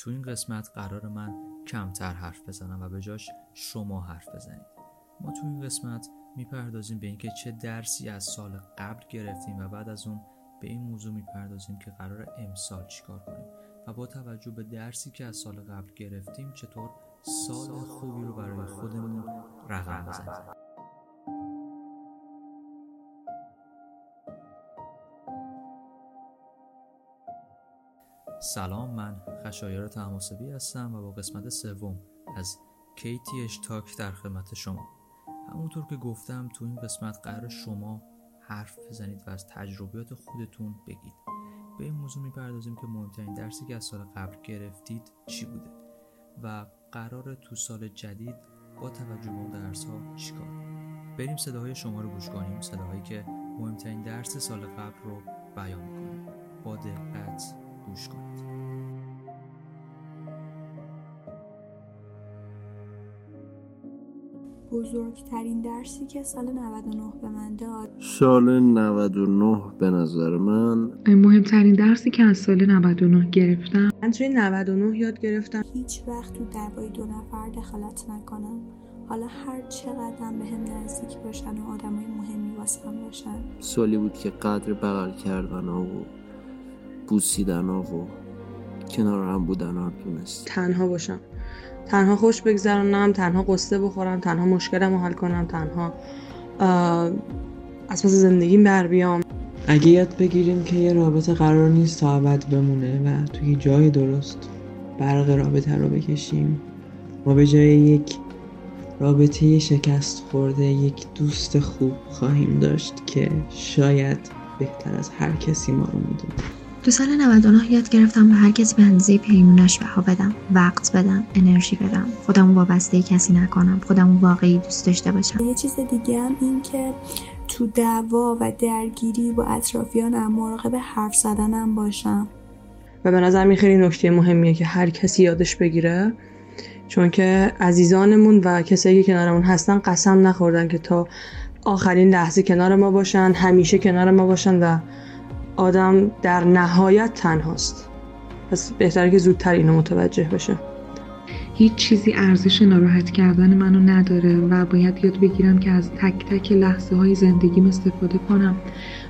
تو این قسمت قرار من کمتر حرف بزنم و به جاش شما حرف بزنید ما تو این قسمت می‌پردازیم به اینکه چه درسی از سال قبل گرفتیم و بعد از اون به این موضوع می‌پردازیم که قرار امسال چیکار کنیم و با توجه به درسی که از سال قبل گرفتیم چطور سال خوبی رو برای خودمون رقم بزنیم. سلام من خشایار تماسبی هستم و با قسمت سوم از KTH تاک در خدمت شما. همونطور که گفتم تو این قسمت قرار شما حرف بزنید و از تجربیات خودتون بگید. به این موضوع می‌پردازیم که مهمترین درسی که از سال قبل گرفتید چی بوده و قرار تو سال جدید با توجه به اون درس ها چیکار بریم صداهای شما رو گوش کنیم صداهایی که مهمترین درس سال قبل رو بیان کنیم با دقت گوش کنید. بزرگترین درسی که سال 99 به من داد. سال 99 به نظر من مهمترین درسی که از سال 99 گرفتم. من توی 99 یاد گرفتم. هیچ وقت تو دعوای دو نفر دخالت نکنم. حالا هر چقدر به هم نزدیک باشن و آدمای مهمی واسم باشن. سالی بود که قدر بغل کردن ها و بوسیدن ها و کنار هم بودن ها دونست تنها باشم. تنها خوش بگذرانم تنها قصه بخورم تنها مشکلم رو حل کنم تنها از پس زندگیم بر بیام. اگه یاد بگیریم که یه رابطه قرار نیست تا ابد بمونه و توی جای درست برق رابطه رو بکشیم. ما به جای یک رابطه شکست خورده یک دوست خوب خواهیم داشت که شاید بهتر از هر کسی ما رو می‌دونه. تو سال 99 یاد گرفتم به هر کسی به اندازه پیمونش بها بدم وقت بدم انرژی بدم. خودمو وابسته کسی نکنم خودمو واقعی دوست داشته باشم. یه چیز دیگه هم این که تو دعوا و درگیری با اطرافیانم مراقب حرف زدنم باشم. و به نظر می خیلی نکته مهمیه که هر کسی یادش بگیره چون که عزیزانمون و کسایی که کنارمون هستن قسم نخوردن که تا آخرین لحظه کنار ما باشن همیشه کنار ما باشن و آدم در نهایت تنهاست. پس بهتره که زودتر اینو متوجه بشه. هیچ چیزی ارزش ناراحت کردن منو نداره و باید یاد بگیرم که از تک تک لحظه های زندگیم استفاده کنم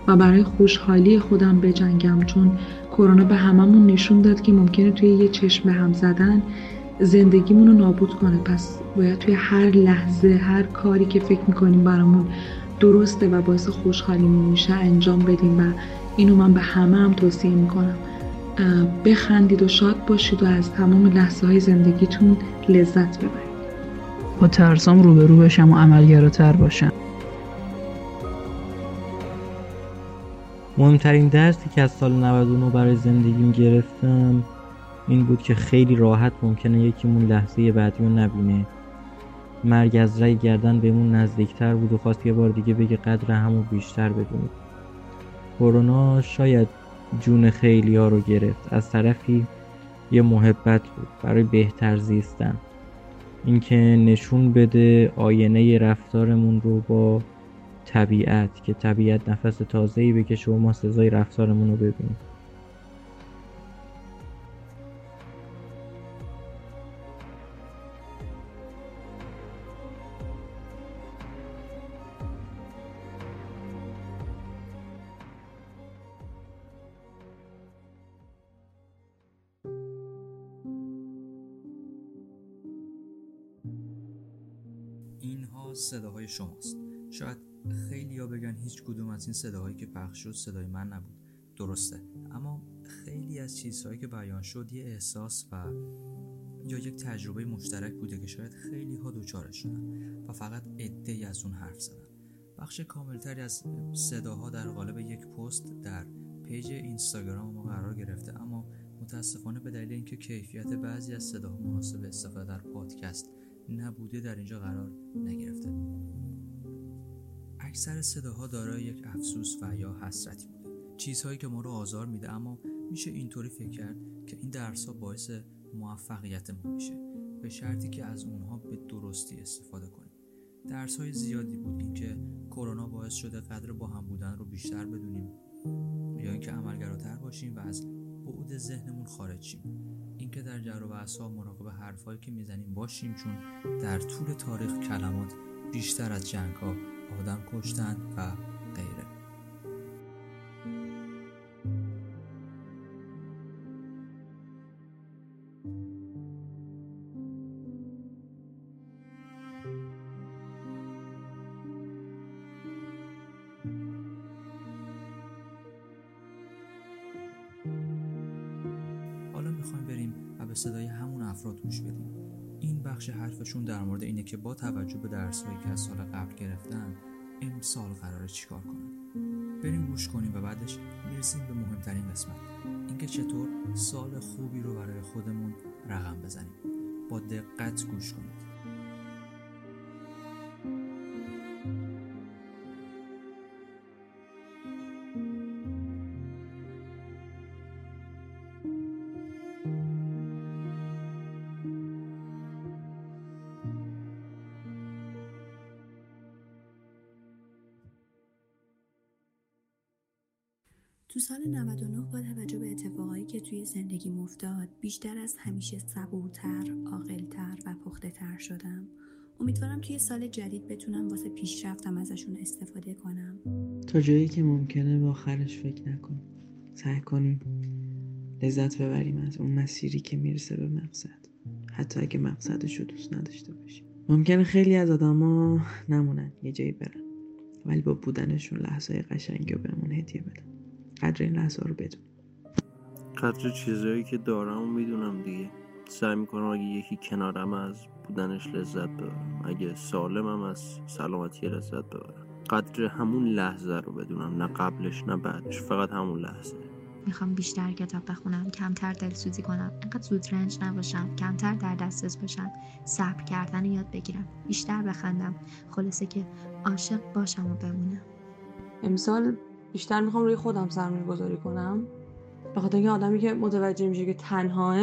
و برای خوشحالی خودم بجنگم چون کرونا به هممون نشون داد که ممکنه توی یه چشم به هم زدن زندگیمون رو نابود کنه. پس باید توی هر لحظه هر کاری که فکر می‌کنیم برامون درسته و باعث خوشحالیمون میشه انجام بدیم و اینو من به همه هم توصیه می‌کنم. بخندید و شاد باشید و از تمام لحظه های زندگیتون لذت ببرید. با ترسام روبرو بشم و عملگراتر باشم. مهمترین درسی که از سال 99 برای زندگیم گرفتم این بود که خیلی راحت ممکنه یکیمون لحظه بعدی رو نبینه. مرگ از رای گردن بهمون نزدیکتر بود و خواست یه بار دیگه بگه قدر همو بیشتر بدونید کرونا شاید جون خیلی ها رو گرفت. از طرفی یه محبت بود برای بهتر زیستن. اینکه نشون بده آینه رفتارمون رو با طبیعت که طبیعت نفس تازه‌ای بکشه و ما سزای رفتارمون رو ببینیم. صداهای شماست. شاید خیلی ها بگن هیچ کدوم از این صداهایی که پخش شد صدای من نبود. درسته. اما خیلی از چیزهایی که بیان شد یه احساس و یا یک تجربه مشترک بوده که شاید خیلی ها دوچارش شدن و فقط عده از اون حرف زدن. بخش کاملتری از صداها در قالب یک پست در پیج اینستاگرام ما قرار گرفته. اما متاسفانه به دلیل اینکه کیفیت بعضی از صداها مناسب استفاده در پادکست نبوده در اینجا قرار نگرفته. اکثر صداها دارای یک افسوس و یا حسرتی بوده. چیزهایی که ما رو آزار میده اما میشه اینطوری فکر کرد که این درس ها باعث موفقیت ما میشه. به شرطی که از اونها به درستی استفاده کنیم. درس های زیادی بود اینکه کرونا باعث شده قدر با هم بودن رو بیشتر بدونیم. یا اینکه عملگراتر باشیم و از بعد ذهنمون خارج شیم. اینکه در جر و بحث مراقب حرفهایی که می‌زنیم باشیم چون در طول تاریخ کلمات بیشتر از جنگ ها آدم کشتن و صدای همون افراد گوش بدیم. این بخش حرفشون در مورد اینه که با توجه به درسهایی که از سال قبل گرفتن امسال قراره چیکار کنن؟ بریم گوش کنیم و بعدش می‌رسیم به مهمترین قسمت. اینکه چطور سال خوبی رو برای خودمون رقم بزنیم. با دقت گوش کنید. سال 99 با توجه به اتفاقایی که توی زندگی افتاد بیشتر از همیشه صبورتر، عاقلتر و پخته تر شدم. امیدوارم توی سال جدید بتونم واسه پیشرفتم ازشون استفاده کنم. تا جایی که ممکنه با آخرش فکر نکنیم. سعی کنیم لذت ببریم از اون مسیری که می‌رسه به مقصد. حتی اگه مقصدش رو دوست نداشته باشیم. ممکنه خیلی از آدما نمونن یه جایی برن. ولی با بودنشون لحظه قشنگی رو بهمون هدیه بدن. قدر این لحظه رو بدون. قدر چیزایی که دارم و می‌دونم دیگه. سعی می‌کنم اگه یکی کنارم از بودنش لذت ببرم. اگه سالمم از سلامتی لذت ببرم. قدر همون لحظه رو بدونم. نه قبلش نه بعدش. فقط همون لحظه. می‌خوام بیشتر کتاب بخونم کمتر دلسوزی کنم انقدر زود رنج نباشم کمتر در دسترس باشم صبر کردن یاد بگیرم بیشتر بخندم. خلاصه که عاشق باشم و بمونم. امسال بیشتر می‌خوام روی خودم سرمایه گذاری کنم. به خاطر اینکه آدمی که متوجه میشه که تنهاه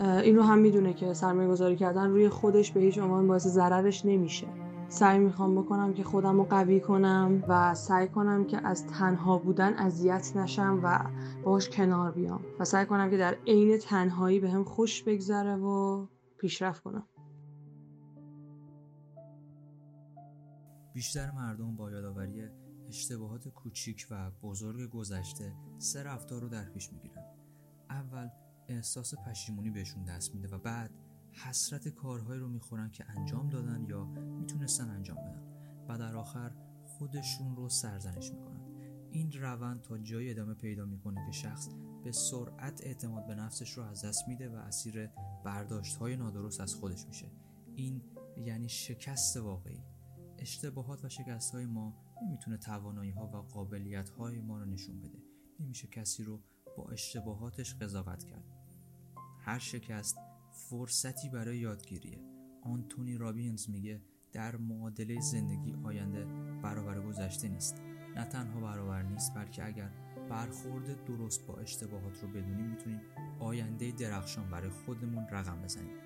این رو هم می‌دونه که سرمایه گذاری کردن روی خودش به هیچ عنوان باعث ضررش نمیشه. سعی می‌خوام بکنم که خودم رو قوی کنم و سعی کنم که از تنها بودن اذیت نشم و باش کنار بیام. و سعی کنم که در عین تنهایی به هم خوش بگذره و پیشرفت کنم. بیشتر مردم با یادآوری اشتباهات کوچیک و بزرگ گذشته سه رفتار رو در پیش می‌گیرن. اول احساس پشیمونی بهشون دست میده و بعد حسرت کارهایی رو می‌خورن که انجام دادن یا می‌تونستن انجام بدن. و در آخر خودشون رو سرزنش می‌کنن. این روند تا جای ادامه پیدا می‌کنه که شخص به سرعت اعتماد به نفسش رو از دست میده و اسیر برداشت های نادرست از خودش میشه. این یعنی شکست واقعی. اشتباهات و شکست های ما نمی‌تونه توانایی ها و قابلیت های ما رو نشون بده. نمیشه کسی رو با اشتباهاتش قضاوت کرد. هر شکست فرصتی برای یادگیریه. آنتونی رابینز میگه در معادله زندگی آینده برابر گذشته نیست. نه تنها برابر نیست بلکه اگر برخورد درست با اشتباهات رو بدونیم می‌تونیم آینده درخشان برای خودمون رقم بزنیم.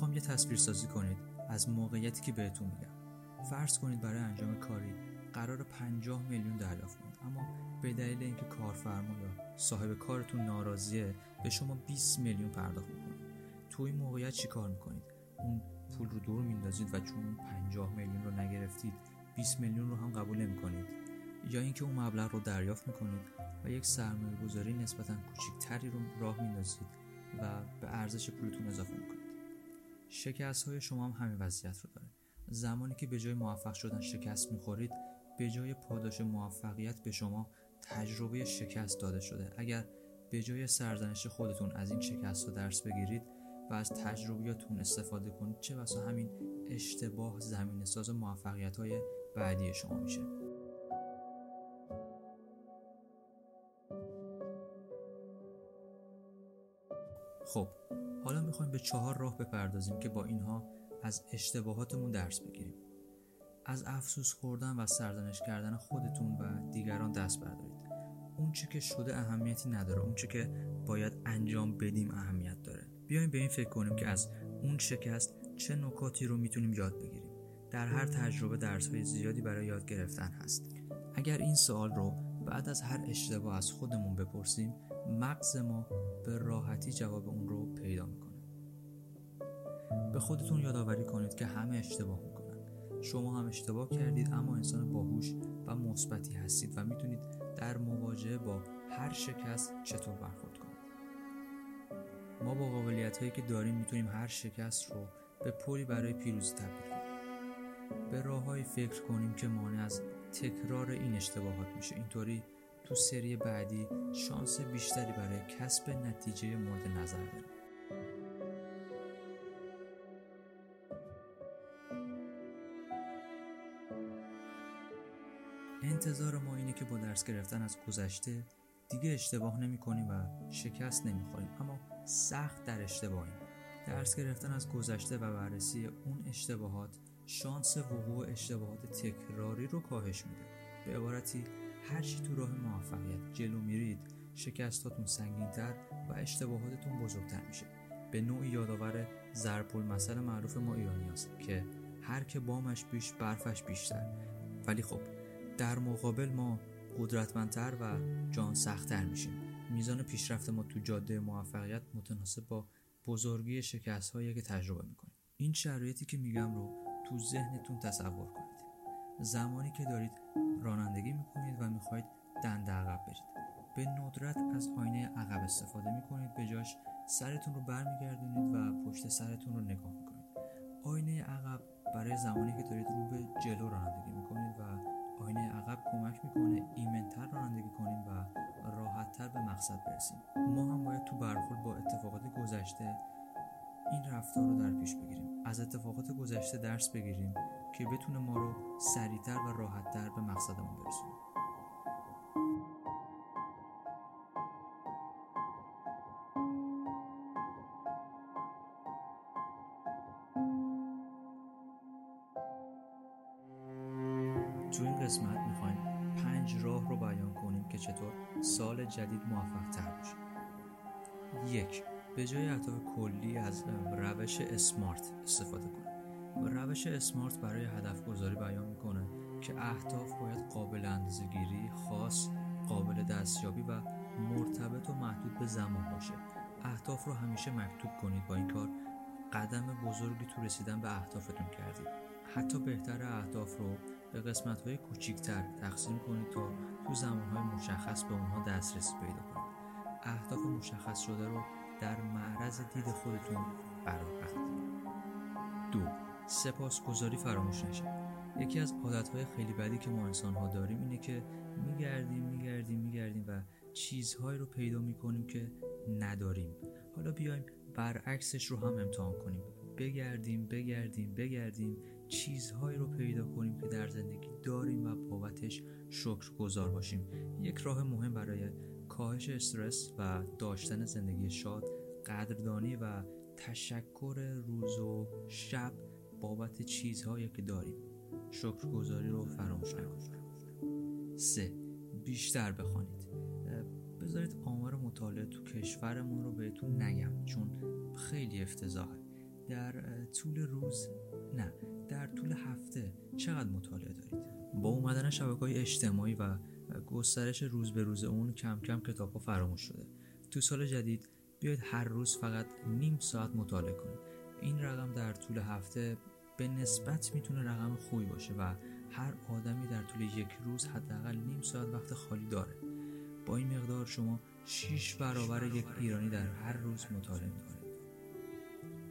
می‌خوام یه تصویر سازی کنید از موقعیتی که بهتون میگم. فرض کنید برای انجام کاری قرار 50 میلیون دریافت کنید. اما به دلیل اینکه کارفرما یا صاحب کارتون ناراضیه به شما 20 میلیون پرداخت می‌کنه. تو این موقعیت چی کار می‌کنید؟ اون پول رو دور میندازید و چون 50 میلیون رو نگرفتید 20 میلیون رو هم قبول نمی‌کنید. یا اینکه اون مبلغ رو دریافت می‌کنید و یک سرمایه گذاری نسبتا کوچکتری رو راه میندازید و به ارزش پولتون اضافه می‌کنید. شکست های شما هم همین وضعیت رو داره. زمانی که به جای موفق شدن شکست می‌خورید به جای پاداش موفقیت به شما تجربه شکست داده شده. اگر به جای سرزنش خودتون از این شکست ها درس بگیرید و از تجربیاتون استفاده کنید چه بسا همین اشتباه زمین ساز موفقیت های بعدی شما میشه. خب حالا می‌خوایم به چهار راه بپردازیم که با اینها از اشتباهاتمون درس بگیریم. از افسوس خوردن و سرزنش کردن خودتون و دیگران دست بردارید. اون چه که شده اهمیتی نداره اون چه که باید انجام بدیم اهمیت داره. بیایم به این فکر کنیم که از اون شکست چه نکاتی رو می‌تونیم یاد بگیریم. در هر تجربه درسهای زیادی برای یاد گرفتن هست. اگر این سوال رو بعد از هر اشتباه از خودمون بپرسیم مغز ما به راحتی جواب اون رو پیدا می‌کنه. به خودتون یادآوری کنید که همه اشتباه می‌کنن. شما هم اشتباه کردید اما انسان باهوش و مثبتی هستید و می‌تونید در مواجهه با هر شکست چطور برخورد کنید. ما با قابلیت هایی که داریم می‌تونیم هر شکست رو به پلی برای پیروزی تبدیل کنیم. به راههایی فکر کنیم که مانع از تکرار این اشتباهات میشه. اینطوری تو سری بعدی شانس بیشتری برای کسب نتیجه مورد نظر داریم. انتظار ما اینه که با درس گرفتن از گذشته دیگه اشتباه نمی کنیم و شکست نمی خوریم. اما سخت در اشتباهیم درس گرفتن از گذشته و بررسی اون اشتباهات شانس وقوع اشتباهات تکراری رو کاهش میده. به عبارتی هرچی تو راه موفقیت جلو میرید شکستاتون سنگینتر و اشتباهاتتون بزرگتر میشه. به نوعی یادآور زرپول مسئله معروف ما ایرانی هست که هر که بامش بیش برفش بیشتر. ولی خب در مقابل ما قدرتمندتر و جان سختتر میشیم. میزان پیشرفت ما تو جاده موفقیت متناسب با بزرگی شکست هایی که تجربه می‌کنیم. این شرایطی که میگم رو تو ذهنتون تصور کنید. زمانی که دارید رانندگی می‌کنید و می‌خواید دنده عقب برید. به ندرت از آینه عقب استفاده می‌کنید به جاش سرتون رو برمیگردونید و پشت سرتون رو نگاه می‌کنید. آینه عقب برای زمانی که دارید رو به جلو رانندگی می‌کنید و آینه عقب کمک می‌کنه ایمنتر رانندگی کنیم و راحتتر به مقصد برسیم ما هم باید تو برخورد با اتفاقات گذشته این رفتار رو در پیش بگیریم. از اتفاقات گذشته درس بگیریم. که بتونه ما رو سریعتر و راحتتر به مقصدمون برسونه. تو این قسمت می‌خوایم پنج راه رو بیان کنیم که چطور سال جدید موفق تر باشه یک به جای اهداف کلی از روش اسمارت استفاده کنیم. روش اسمارت برای هدف گذاری بیان می‌کنه که اهداف باید قابل اندازه‌گیری خاص قابل دستیابی و مرتبط و محدود به زمان باشه. اهداف رو همیشه مکتوب کنید با این کار. قدم بزرگی تو رسیدن به اهدافتون کردید. حتی بهتر اهداف رو به قسمت های کوچیکتر تقسیم کنید تا تو زمان های مشخص به اونها دسترسی پیدا کنید. اهداف مشخص شده رو در معرض دید خودتون قرار بدید دو سپاسگزاری فراموش نشه. یکی از عادتهای خیلی بدی که ما انسان ها داریم اینه که میگردیم میگردیم میگردیم و چیزهایی رو پیدا می‌کنیم که نداریم. حالا بیایم برعکسش رو هم امتحان کنیم. بگردیم بگردیم بگردیم چیزهایی رو پیدا کنیم که در زندگی داریم و بابتش شکر گذار باشیم. یک راه مهم برای کاهش استرس و داشتن زندگی شاد قدردانی و تشکر روز و شب بابت چیزهایی که داریم. شکرگزاری رو فراموش نکنید. سه بیشتر بخوانید. بذارید آمار مطالعه تو کشورمون رو بهتون نگم چون خیلی افتضاحه. در طول روز نه در طول هفته چقدر مطالعه دارید؟ با اومدن شبکه های اجتماعی و گسترش روز به روز اون کم کم کتاب ها فراموش شده. تو سال جدید بیاید هر روز فقط نیم ساعت مطالعه کنید. این رقم در طول هفته به نسبت می‌تونه رقم خوبی باشه و هر آدمی در طول یک روز حداقل نیم ساعت وقت خالی داره. با این مقدار شما 6 برابر یک ایرانی در هر روز مطالعه می‌کنید.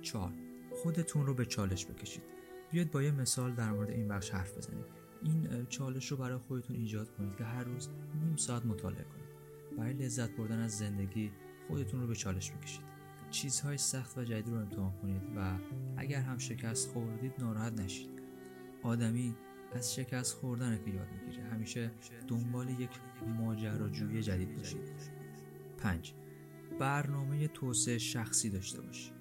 4 خودتون رو به چالش بکشید. بیاید با یه مثال در مورد این بخش حرف بزنید این چالش رو برای خودتون ایجاد کنید که هر روز نیم ساعت مطالعه کنید. برای لذت بردن از زندگی خودتون رو به چالش بکشید. چیزهای سخت و جدید رو امتحان کنید و اگر هم شکست خوردید ناراحت نشید. آدمی از شکست خوردن که یاد می‌گیره. همیشه دنبال یک ماجراجویی جدید باشید. 5 برنامه توسعه شخصی داشته باشید.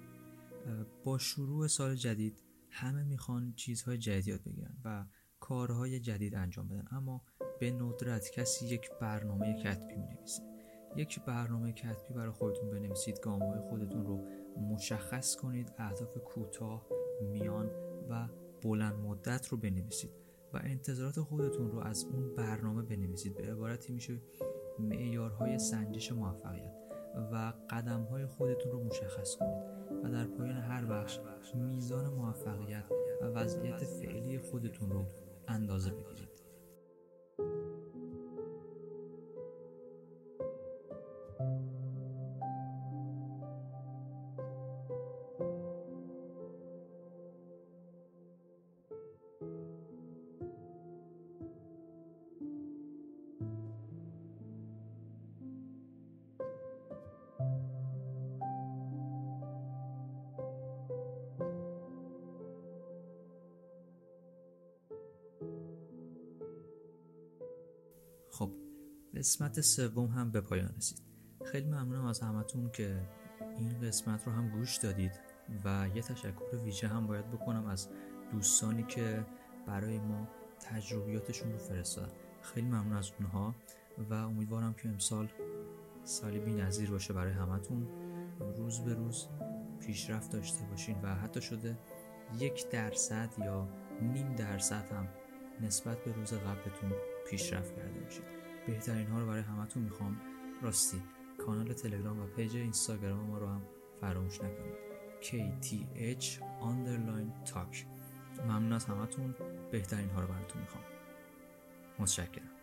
با شروع سال جدید همه می‌خوان چیزهای جدید یاد بگیرن و کارهای جدید انجام بدن. اما به ندرت کسی یک برنامه کتبی می نویسه یک برنامه کتبی برای خودتون بنویسید گامهای خودتون رو مشخص کنید اهداف کوتاه میان و بلند مدت رو بنویسید و انتظارات خودتون رو از اون برنامه بنویسید. به عبارتی میشه معیارهای سنجش موفقیت و قدمهای خودتون رو مشخص کنید و در پایان هر بخش میزان موفقیت و وضعیت فعلی خودتون رو اندازه بگیرید. قسمت سوم هم به پایان رسید. خیلی ممنونم از همتون که این قسمت رو هم گوش دادید و یه تشکر ویژه هم باید بکنم از دوستانی که برای ما تجربیاتشون رو فرستادن. خیلی ممنون از اونها و امیدوارم که امسال سالی بی نظیر باشه برای همتون. روز به روز پیشرفت داشته باشین و حتی شده یک درصد یا نیم درصد هم نسبت به روز قبلتون پیشرفت کرده باشید. بهترین ها رو برای همتون می‌خوام. راستی کانال تلگرام و پیج اینستاگرام ما رو هم فراموش نکنید. KTH underline talk. ممنون از همتون. بهترین ها رو براتون می‌خوام. متشکرم.